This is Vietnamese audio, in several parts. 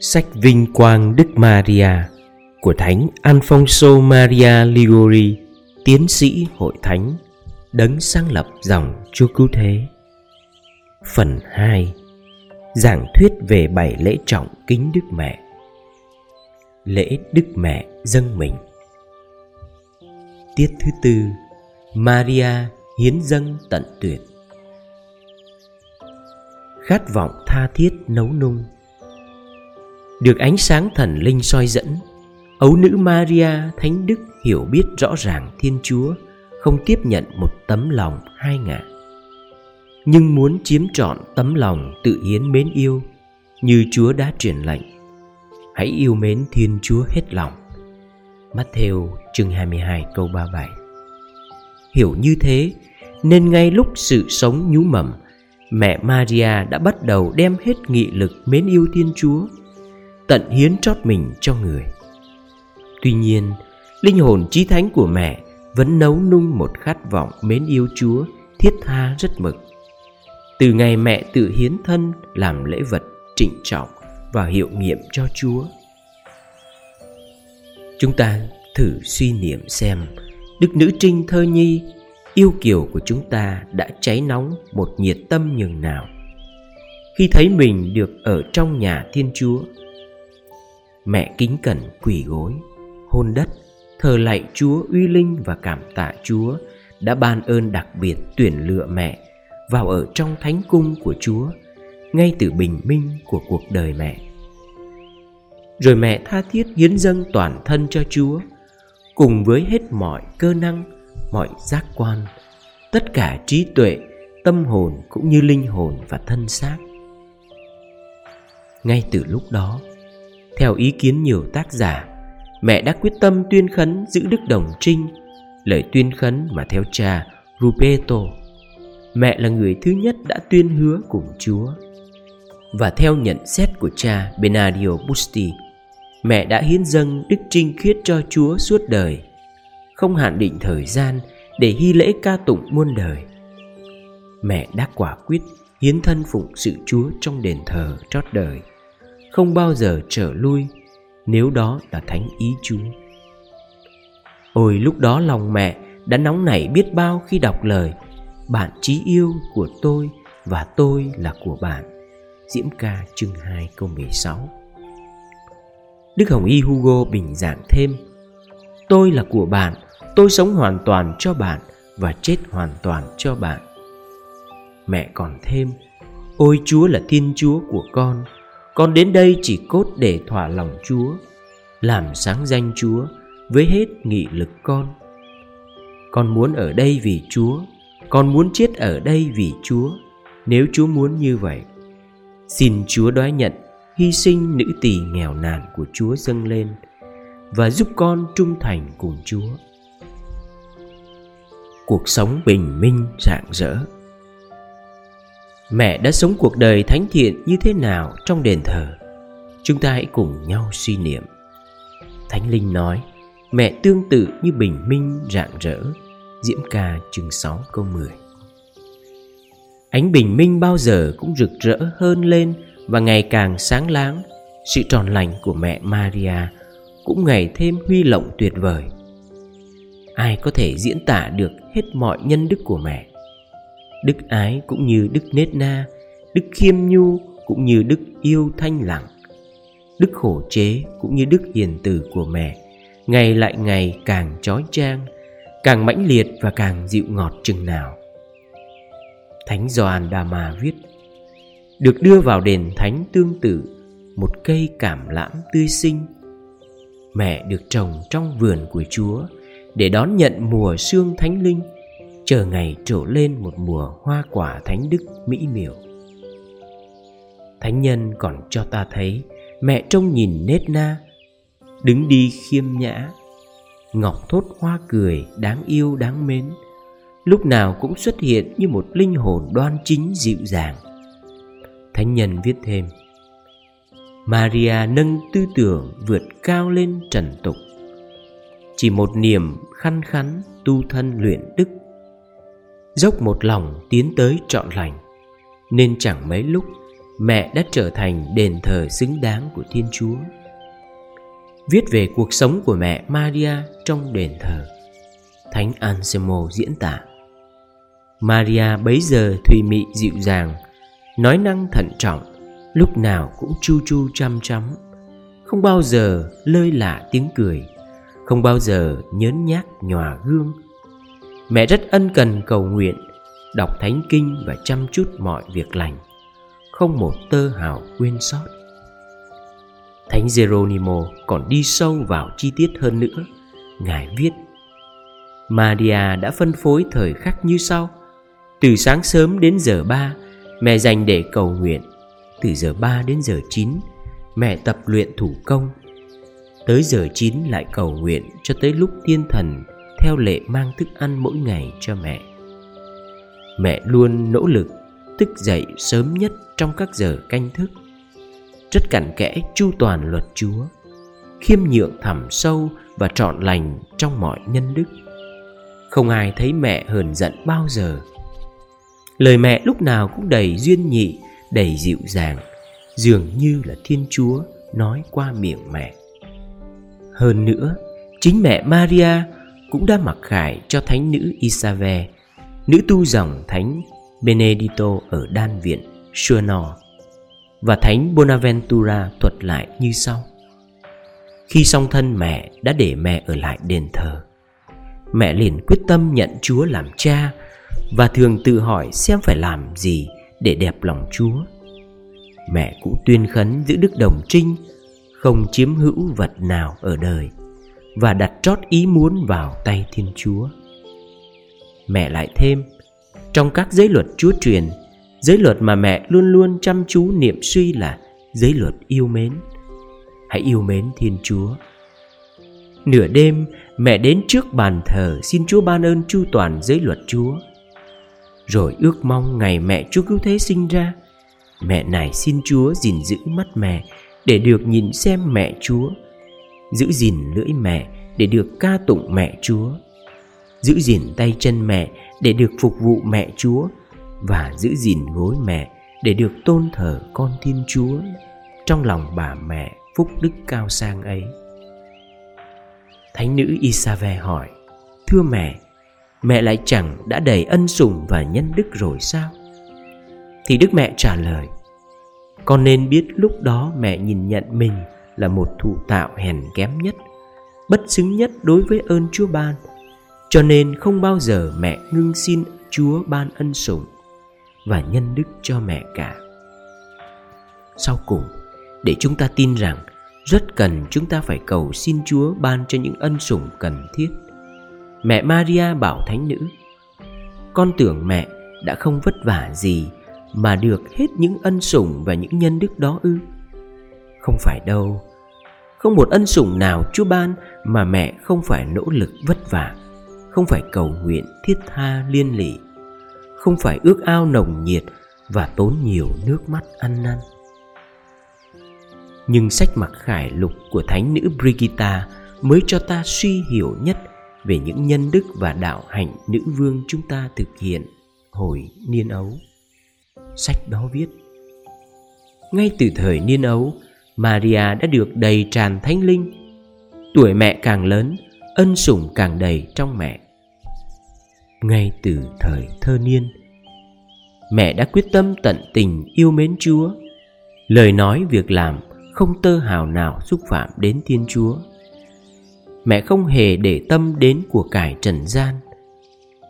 Sách Vinh Quang Đức Maria của Thánh Alfonso Maria Ligori, tiến sĩ hội thánh, đấng sáng lập dòng Chúa Cứu Thế. Phần 2 Giảng thuyết về bảy lễ trọng kính Đức Mẹ. Lễ Đức Mẹ dâng mình. Tiết thứ tư Maria hiến dâng tận tuyệt. Khát vọng tha thiết nấu nung. Được ánh sáng thần linh soi dẫn. Ấu nữ Maria, Thánh Đức, hiểu biết rõ ràng Thiên Chúa, Không tiếp nhận một tấm lòng hai ngã Nhưng muốn chiếm trọn tấm lòng tự hiến mến yêu, Như Chúa đã truyền lệnh, Hãy yêu mến Thiên Chúa hết lòng. Matthew chương 22 câu 37 Hiểu như thế, Nên ngay lúc sự sống nhú mầm, Mẹ Maria đã bắt đầu đem hết nghị lực mến yêu Thiên Chúa Tận hiến trót mình, cho người. Tuy nhiên, Linh hồn trí thánh của mẹ Vẫn nấu nung một khát vọng mến yêu Chúa, Thiết tha rất mực. Từ ngày mẹ tự hiến thân Làm lễ vật trịnh trọng Và hiệu nghiệm cho Chúa. Chúng ta thử suy niệm xem, Đức Nữ Trinh Thơ Nhi, Yêu kiều của chúng ta đã cháy nóng một nhiệt tâm nhường nào. Khi thấy mình được ở trong nhà Thiên Chúa Mẹ kính cẩn quỳ gối. Hôn đất Thờ lạy Chúa uy linh và cảm tạ Chúa Đã ban ơn đặc biệt tuyển lựa mẹ Vào ở trong thánh cung của Chúa Ngay từ bình minh của cuộc đời mẹ. Rồi mẹ tha thiết hiến dâng toàn thân cho Chúa Cùng với hết mọi cơ năng, mọi giác quan Tất cả trí tuệ, tâm hồn cũng như linh hồn và thân xác. Ngay từ lúc đó theo ý kiến nhiều tác giả, Mẹ đã quyết tâm tuyên khấn giữ đức đồng trinh, Lời tuyên khấn mà theo cha Ruperto. Mẹ là người thứ nhất đã tuyên hứa cùng Chúa. Và theo nhận xét của cha Benadio Busti, Mẹ đã hiến dâng đức trinh khiết cho Chúa suốt đời, Không hạn định thời gian để hy lễ ca tụng muôn đời. Mẹ đã quả quyết hiến thân phụng sự Chúa trong đền thờ trót đời. Không bao giờ trở lui, nếu đó là thánh ý Chúa. Ôi, lúc đó lòng mẹ đã nóng nảy biết bao khi đọc lời, Bạn trí yêu của tôi và tôi là của bạn. Diễm ca chương 2 câu 16 Đức Hồng Y Hugo bình giảng thêm, Tôi là của bạn, Tôi sống hoàn toàn cho bạn Và chết hoàn toàn cho bạn. Mẹ còn thêm, Ôi, Chúa là Thiên Chúa của con con đến đây chỉ cốt để thỏa lòng Chúa, Làm sáng danh Chúa Với hết nghị lực con Con muốn ở đây vì Chúa, Con muốn chết ở đây vì Chúa Nếu Chúa muốn như vậy, Xin Chúa đói nhận hy sinh nữ tỳ nghèo nàn của Chúa dâng lên và giúp con trung thành cùng Chúa. Cuộc sống bình minh rạng rỡ. Mẹ đã sống cuộc đời thánh thiện như thế nào trong đền thờ? Chúng ta hãy cùng nhau suy niệm. Thánh Linh nói, mẹ tương tự như bình minh rạng rỡ. Diễm ca chương 6 câu 10 Ánh bình minh bao giờ cũng rực rỡ hơn lên và ngày càng sáng láng sự tròn lành của mẹ maria cũng ngày thêm huy lộng tuyệt vời ai có thể diễn tả được hết mọi nhân đức của mẹ đức ái cũng như đức nết na đức khiêm nhu cũng như đức yêu thanh lặng đức khổ chế cũng như đức hiền từ của mẹ. Ngày lại ngày càng trói trang càng mãnh liệt và càng dịu ngọt chừng nào. Thánh gioan đà mà viết được đưa vào đền thánh tương tự một cây cảm lãm tươi sinh, mẹ được trồng trong vườn của chúa để đón nhận mùa sương thánh linh chờ ngày trổ lên một mùa hoa quả thánh đức mỹ miều. Thánh nhân còn cho ta thấy mẹ trông nhìn nết na, đứng đi khiêm nhã, ngọc thốt hoa cười đáng yêu đáng mến, lúc nào cũng xuất hiện như một linh hồn đoan chính dịu dàng. Thánh nhân viết thêm, Maria nâng tư tưởng vượt cao lên trần tục, Chỉ một niềm khăn khắn tu thân luyện đức Dốc một lòng tiến tới trọn lành Nên chẳng mấy lúc mẹ đã trở thành đền thờ xứng đáng của Thiên Chúa. Viết về cuộc sống của mẹ Maria trong đền thờ. Thánh Anselmo diễn tả. Maria bấy giờ thùy mị dịu dàng, nói năng thận trọng, lúc nào cũng chu chu chăm chăm, không bao giờ lơi lạ tiếng cười, không bao giờ nhớn nhác nhòa gương. Mẹ rất ân cần cầu nguyện, đọc thánh kinh và chăm chút mọi việc lành không một tơ hào quên sót. Thánh Geronimo còn đi sâu vào chi tiết hơn nữa. Ngài viết Maria đã phân phối thời khắc như sau. Từ sáng sớm đến giờ ba Mẹ dành để cầu nguyện. Từ giờ ba đến giờ chín Mẹ tập luyện thủ công. Tới giờ chín lại cầu nguyện Cho tới lúc tiên thần theo lệ mang thức ăn mỗi ngày cho mẹ. Mẹ luôn nỗ lực, Thức dậy sớm nhất trong các giờ canh thức, rất cặn kẽ chu toàn luật chúa, khiêm nhượng thẳm sâu và trọn lành trong mọi nhân đức. Không ai thấy mẹ hờn giận bao giờ. Lời mẹ lúc nào cũng đầy duyên nhị, đầy dịu dàng, dường như là thiên chúa nói qua miệng mẹ. Hơn nữa, chính mẹ maria cũng đã mặc khải cho thánh nữ isave nữ tu dòng thánh benedito ở đan viện Suonor và Thánh Bonaventura thuật lại như sau. Khi song thân mẹ đã để mẹ ở lại đền thờ, mẹ liền quyết tâm nhận Chúa làm cha và thường tự hỏi xem phải làm gì để đẹp lòng Chúa. Mẹ cũng tuyên khấn giữ đức đồng trinh, không chiếm hữu vật nào ở đời và đặt trót ý muốn vào tay Thiên Chúa. Mẹ lại thêm, trong các giới luật Chúa truyền Giới luật mà mẹ luôn luôn chăm chú niệm suy là giới luật yêu mến. Hãy yêu mến Thiên Chúa. Nửa đêm mẹ đến trước bàn thờ xin Chúa ban ơn chu toàn giới luật Chúa. Rồi ước mong ngày mẹ Chúa Cứu Thế sinh ra Mẹ này xin Chúa gìn giữ mắt mẹ để được nhìn xem mẹ Chúa. Giữ gìn lưỡi mẹ để được ca tụng mẹ Chúa Giữ gìn tay chân mẹ để được phục vụ mẹ Chúa và giữ gìn gối mẹ để được tôn thờ con Thiên Chúa trong lòng bà mẹ phúc đức cao sang ấy. Thánh nữ Isave hỏi, Thưa mẹ, mẹ lại chẳng đã đầy ân sủng và nhân đức rồi sao? Thì Đức Mẹ trả lời, Con nên biết lúc đó mẹ nhìn nhận mình là một thụ tạo hèn kém nhất, bất xứng nhất đối với ơn Chúa ban, cho nên không bao giờ mẹ ngưng xin Chúa ban ân sủng và nhân đức cho mẹ cả. Sau cùng để chúng ta tin rằng rất cần chúng ta phải cầu xin chúa ban cho những ân sủng cần thiết mẹ maria bảo thánh nữ con tưởng mẹ đã không vất vả gì mà được hết những ân sủng và những nhân đức đó ư? Không phải đâu không một ân sủng nào chúa ban mà mẹ không phải nỗ lực vất vả không phải cầu nguyện thiết tha liên lỉ không phải ước ao nồng nhiệt và tốn nhiều nước mắt ăn năn nhưng sách mặc khải lục của thánh nữ Brigitta mới cho ta suy hiểu nhất về những nhân đức và đạo hạnh nữ vương chúng ta thực hiện hồi niên ấu. Sách đó viết Ngay từ thời niên ấu, Maria đã được đầy tràn thánh linh. Tuổi mẹ càng lớn, ân sủng càng đầy trong mẹ. Ngay từ thời thơ niên mẹ đã quyết tâm tận tình yêu mến chúa. Lời nói việc làm không tơ hào nào xúc phạm đến thiên chúa. Mẹ không hề để tâm đến của cải trần gian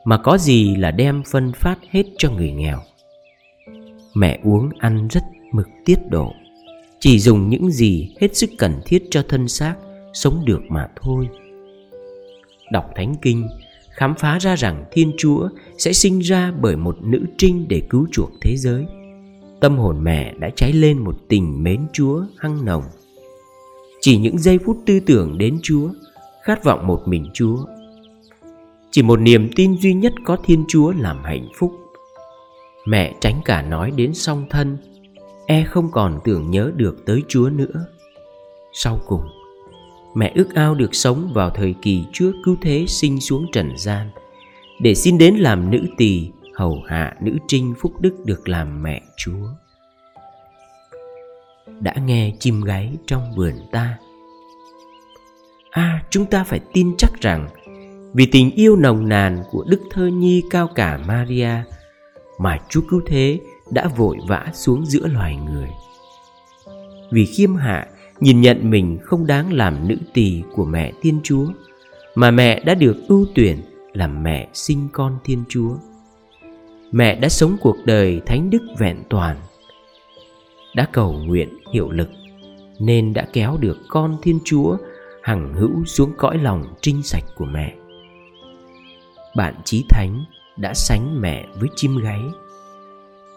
mà có gì là đem phân phát hết cho người nghèo. Mẹ uống ăn rất mực tiết độ chỉ dùng những gì hết sức cần thiết cho thân xác sống được mà thôi đọc thánh kinh khám phá ra rằng Thiên Chúa sẽ sinh ra bởi một nữ trinh để cứu chuộc thế giới. Tâm hồn mẹ đã cháy lên một tình mến Chúa hăng nồng. Chỉ những giây phút tư tưởng đến Chúa, khát vọng một mình Chúa. Chỉ một niềm tin duy nhất có Thiên Chúa làm hạnh phúc. Mẹ tránh cả nói đến song thân, e không còn tưởng nhớ được tới Chúa nữa. Sau cùng, mẹ ước ao được sống vào thời kỳ Chúa cứu thế sinh xuống trần gian để xin đến làm nữ tỳ hầu hạ nữ trinh phúc đức được làm mẹ Chúa. đã nghe chim gáy trong vườn ta à chúng ta phải tin chắc rằng vì tình yêu nồng nàn của đức thơ nhi cao cả maria mà chúa cứu thế đã vội vã xuống giữa loài người. Vì khiêm hạ, nhìn nhận mình không đáng làm nữ tỳ của mẹ thiên chúa, mà mẹ đã được ưu tuyển làm mẹ sinh con thiên chúa. Mẹ đã sống cuộc đời thánh đức vẹn toàn, đã cầu nguyện hiệu lực, nên đã kéo được con thiên chúa hằng hữu xuống cõi lòng trinh sạch của mẹ. Bạn chí thánh đã sánh mẹ với chim gáy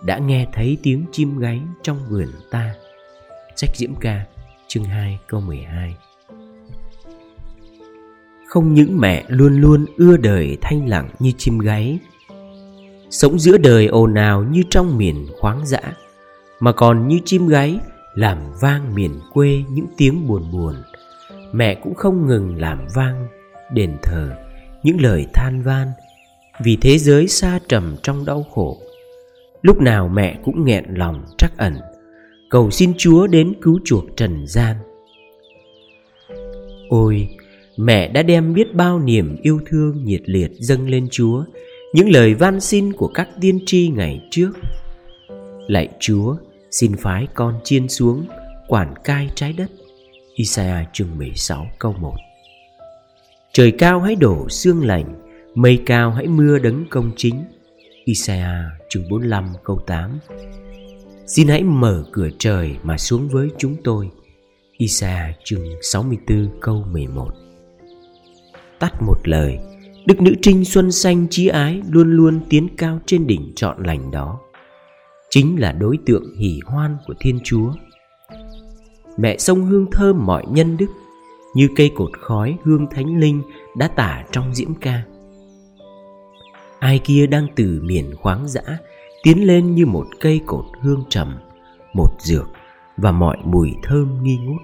đã nghe thấy tiếng chim gáy trong vườn ta. Sách diễm ca, chương 2 câu 12 không những mẹ luôn luôn ưa đời thanh lặng như chim gáy, sống giữa đời ồn ào như trong miền khoáng dã, mà còn như chim gáy làm vang miền quê những tiếng buồn buồn. Mẹ cũng không ngừng làm vang, đền thờ những lời than van vì thế giới xa trầm trong đau khổ lúc nào mẹ cũng nghẹn lòng trắc ẩn. Cầu xin chúa đến cứu chuộc trần gian. Ôi, mẹ đã đem biết bao niềm yêu thương nhiệt liệt dâng lên chúa, những lời van xin của các tiên tri ngày trước. Lạy chúa, xin phái con chiên xuống, quản cai trái đất. Isaiah chương 16 câu 1 Trời cao hãy đổ sương lành, Mây cao hãy mưa đấng công chính. Isaiah chương 45 câu 8 Xin hãy mở cửa trời mà xuống với chúng tôi. Isaiah chương 64 câu 11 Tắt một lời, Đức nữ trinh xuân xanh trí ái Luôn luôn tiến cao trên đỉnh trọn lành đó. Chính là đối tượng hỷ hoan của Thiên Chúa. Mẹ sông hương thơm mọi nhân đức, Như cây cột khói hương thánh linh Đã tả trong diễm ca. Ai kia đang từ miền khoáng dã, Tiến lên như một cây cột hương trầm, Một dược và mọi mùi thơm nghi ngút.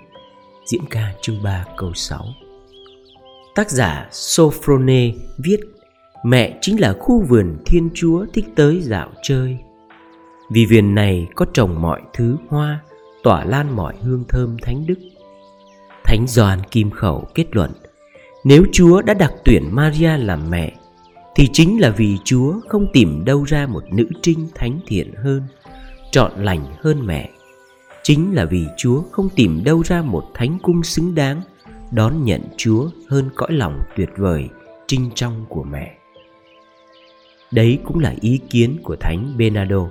Diễm ca chương 3 câu 6 Tác giả Sophrone viết, Mẹ chính là khu vườn thiên chúa thích tới dạo chơi. Vì vườn này có trồng mọi thứ hoa, Tỏa lan mọi hương thơm thánh đức. Thánh Gioan Kim Khẩu kết luận, Nếu Chúa đã đặc tuyển Maria làm mẹ thì chính là vì Chúa không tìm đâu ra một nữ trinh thánh thiện hơn Trọn lành hơn mẹ Chính là vì Chúa không tìm đâu ra một thánh cung xứng đáng Đón nhận Chúa hơn cõi lòng tuyệt vời Trinh trong của mẹ Đấy cũng là ý kiến của Thánh Benado.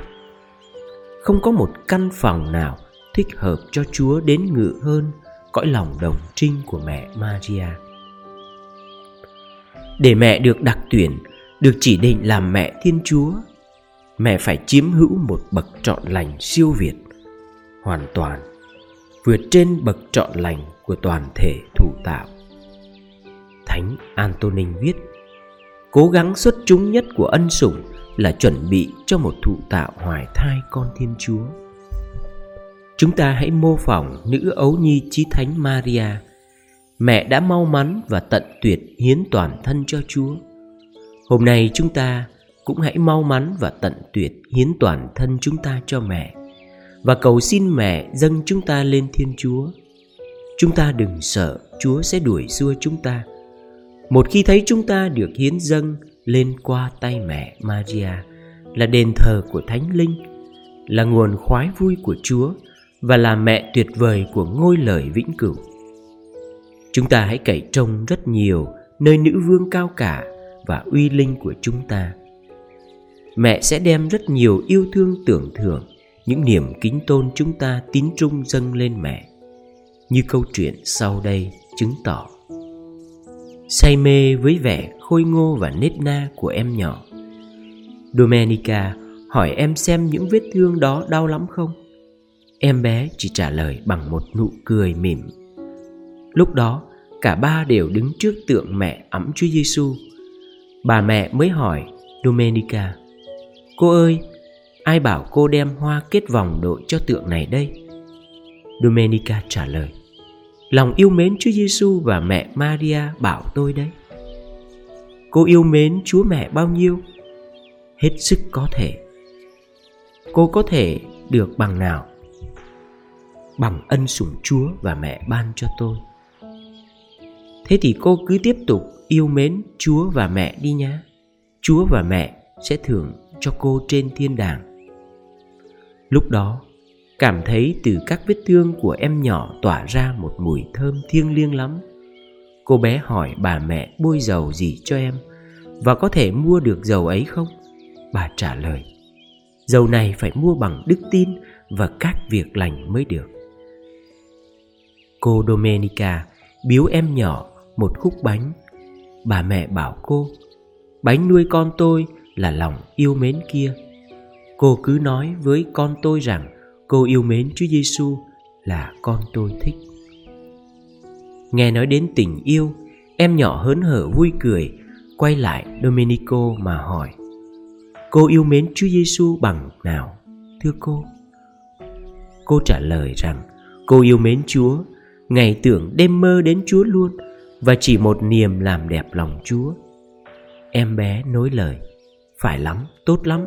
Không có một căn phòng nào thích hợp cho Chúa đến ngự hơn cõi lòng đồng trinh của mẹ Maria. Để mẹ được đặc tuyển, được chỉ định làm mẹ Thiên Chúa, mẹ phải chiếm hữu một bậc trọn lành siêu việt, hoàn toàn, vượt trên bậc trọn lành của toàn thể thủ tạo. Thánh Antonin viết, cố gắng xuất chúng nhất của ân sủng là chuẩn bị cho một thụ tạo hoài thai con Thiên Chúa. Chúng ta hãy mô phỏng nữ ấu nhi chí thánh Maria Mẹ đã mau mắn và tận tuyệt hiến toàn thân cho Chúa Hôm nay chúng ta cũng hãy mau mắn và tận tuyệt hiến toàn thân chúng ta cho mẹ. Và cầu xin mẹ dâng chúng ta lên Thiên Chúa. Chúng ta đừng sợ Chúa sẽ đuổi xua chúng ta. Một khi thấy chúng ta được hiến dâng lên qua tay mẹ Maria Là đền thờ của Thánh Linh, Là nguồn khoái vui của Chúa và là mẹ tuyệt vời của ngôi lời vĩnh cửu. Chúng ta hãy cậy trông rất nhiều nơi nữ vương cao cả và uy linh của chúng ta. Mẹ sẽ đem rất nhiều yêu thương tưởng thưởng những niềm kính tôn chúng ta tín trung dâng lên mẹ. Như câu chuyện sau đây chứng tỏ. Say mê với vẻ khôi ngô và nết na của em nhỏ. Domenica hỏi em xem những vết thương đó đau lắm không? Em bé chỉ trả lời bằng một nụ cười mỉm. Lúc đó, cả ba đều đứng trước tượng mẹ ẵm Chúa Giêsu. Bà mẹ mới hỏi Domenica: "Cô ơi, ai bảo cô đem hoa kết vòng đội cho tượng này đây?" Domenica trả lời: "Lòng yêu mến Chúa Giêsu và mẹ Maria bảo tôi đấy." Cô yêu mến Chúa mẹ bao nhiêu? Hết sức có thể. Cô có thể được bằng nào? bằng ân sủng Chúa và mẹ ban cho tôi. Thế thì cô cứ tiếp tục yêu mến Chúa và mẹ đi nhé. Chúa và mẹ sẽ thưởng cho cô trên thiên đàng. Lúc đó, cảm thấy từ các vết thương của em nhỏ tỏa ra một mùi thơm thiêng liêng lắm. Cô bé hỏi bà mẹ bôi dầu gì cho em và có thể mua được dầu ấy không? Bà trả lời, dầu này phải mua bằng đức tin và các việc lành mới được. Cô Domenica biếu em nhỏ một khúc bánh. Bà mẹ bảo cô, bánh nuôi con tôi là lòng yêu mến kia. Cô cứ nói với con tôi rằng cô yêu mến Chúa Giêsu là con tôi thích. Nghe nói đến tình yêu, em nhỏ hớn hở vui cười, quay lại Domenico mà hỏi: "Cô yêu mến Chúa Giêsu bằng nào, thưa cô?" Cô trả lời rằng cô yêu mến Chúa, ngày tưởng đêm mơ đến Chúa luôn và chỉ một niềm làm đẹp lòng Chúa. Em bé nối lời, phải lắm, tốt lắm.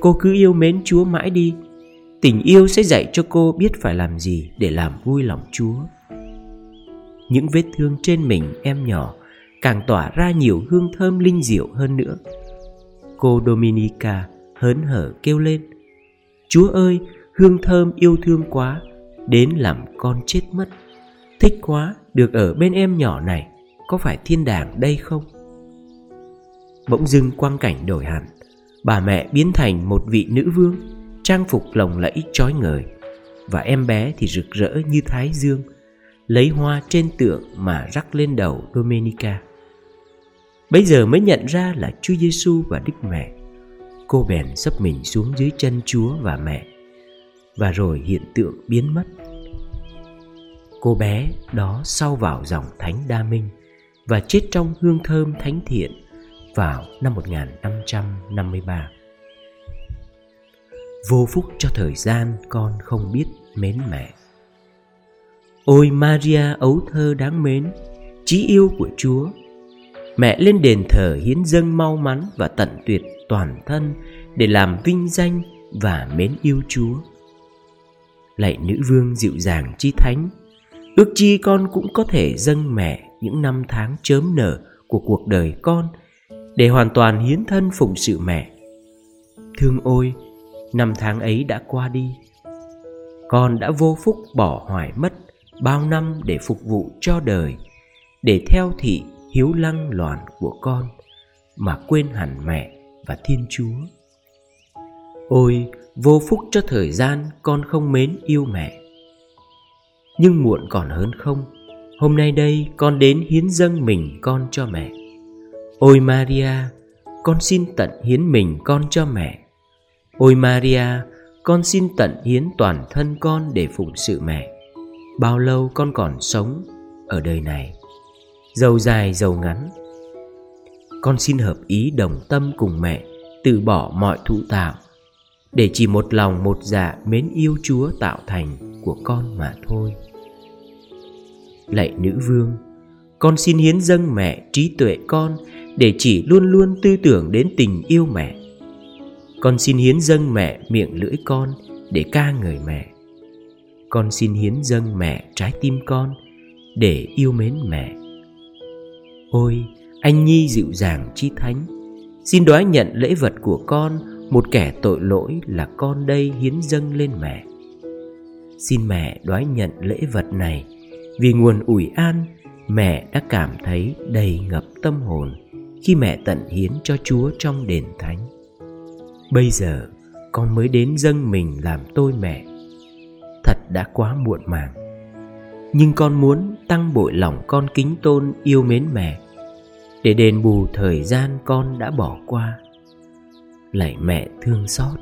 Cô cứ yêu mến Chúa mãi đi. Tình yêu sẽ dạy cho cô biết phải làm gì để làm vui lòng Chúa. Những vết thương trên mình em nhỏ càng tỏa ra nhiều hương thơm linh diệu hơn nữa. Cô Dominica hớn hở kêu lên: "Chúa ơi, hương thơm yêu thương quá, đến làm con chết mất." Thích quá được ở bên em nhỏ này Có phải thiên đàng đây không? Bỗng dưng quang cảnh đổi hẳn, Bà mẹ biến thành một vị nữ vương, Trang phục lồng lẫy trói ngời, Và em bé thì rực rỡ như thái dương, Lấy hoa trên tượng mà rắc lên đầu Domenica. Bây giờ mới nhận ra là Chúa Giêsu và Đức Mẹ. Cô bèn sấp mình xuống dưới chân Chúa và mẹ, Và rồi hiện tượng biến mất. Cô bé đó sau vào dòng Thánh Đa Minh và chết trong hương thơm thánh thiện vào năm 1553. Vô phúc cho thời gian con không biết mến mẹ. Ôi Maria ấu thơ đáng mến, chí yêu của Chúa. Mẹ lên đền thờ hiến dâng mau mắn và tận tuyệt toàn thân để làm vinh danh và mến yêu Chúa. Lạy nữ vương dịu dàng chi thánh, Ước chi con cũng có thể dâng mẹ những năm tháng chớm nở của cuộc đời con để hoàn toàn hiến thân phụng sự mẹ. Thương ôi, năm tháng ấy đã qua đi. Con đã vô phúc bỏ hoài mất bao năm để phục vụ cho đời, để theo thị hiếu lăng loạn của con mà quên hẳn mẹ và Thiên Chúa. Ôi, vô phúc cho thời gian con không mến yêu mẹ nhưng muộn còn hơn không. Hôm nay đây con đến hiến dâng mình con cho mẹ. Ôi Maria, Con xin tận hiến mình con cho mẹ. Ôi Maria, Con xin tận hiến toàn thân con để phụng sự mẹ. Bao lâu con còn sống Ở đời này? Dầu dài dầu ngắn. Con xin hợp ý đồng tâm cùng mẹ, Từ bỏ mọi thụ tạo để chỉ một lòng một dạ mến yêu Chúa tạo thành của con mà thôi. Lạy nữ vương, Con xin hiến dâng mẹ trí tuệ con Để chỉ luôn luôn tư tưởng đến tình yêu mẹ. Con xin hiến dâng mẹ miệng lưỡi con Để ca người mẹ. Con xin hiến dâng mẹ trái tim con Để yêu mến mẹ. Ôi, anh Nhi dịu dàng chi thánh, Xin đoái nhận lễ vật của con một kẻ tội lỗi là con đây hiến dâng lên mẹ. Xin mẹ đoái nhận lễ vật này. Vì nguồn ủi an, mẹ đã cảm thấy đầy ngập tâm hồn khi mẹ tận hiến cho chúa trong đền thánh. Bây giờ, con mới đến dâng mình làm tôi mẹ. Thật đã quá muộn màng. Nhưng con muốn tăng bội lòng con kính tôn yêu mến mẹ. Để đền bù thời gian con đã bỏ qua lạy mẹ thương xót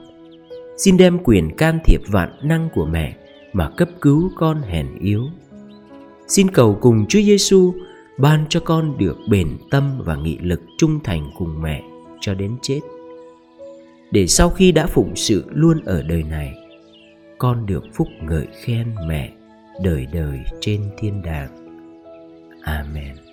xin đem quyền can thiệp vạn năng của mẹ mà cấp cứu con hèn yếu Xin cầu cùng Chúa Giêsu ban cho con được bền tâm và nghị lực trung thành cùng mẹ cho đến chết. Để sau khi đã phụng sự luôn ở đời này, con được phúc ngợi khen mẹ đời đời trên thiên đàng. Amen.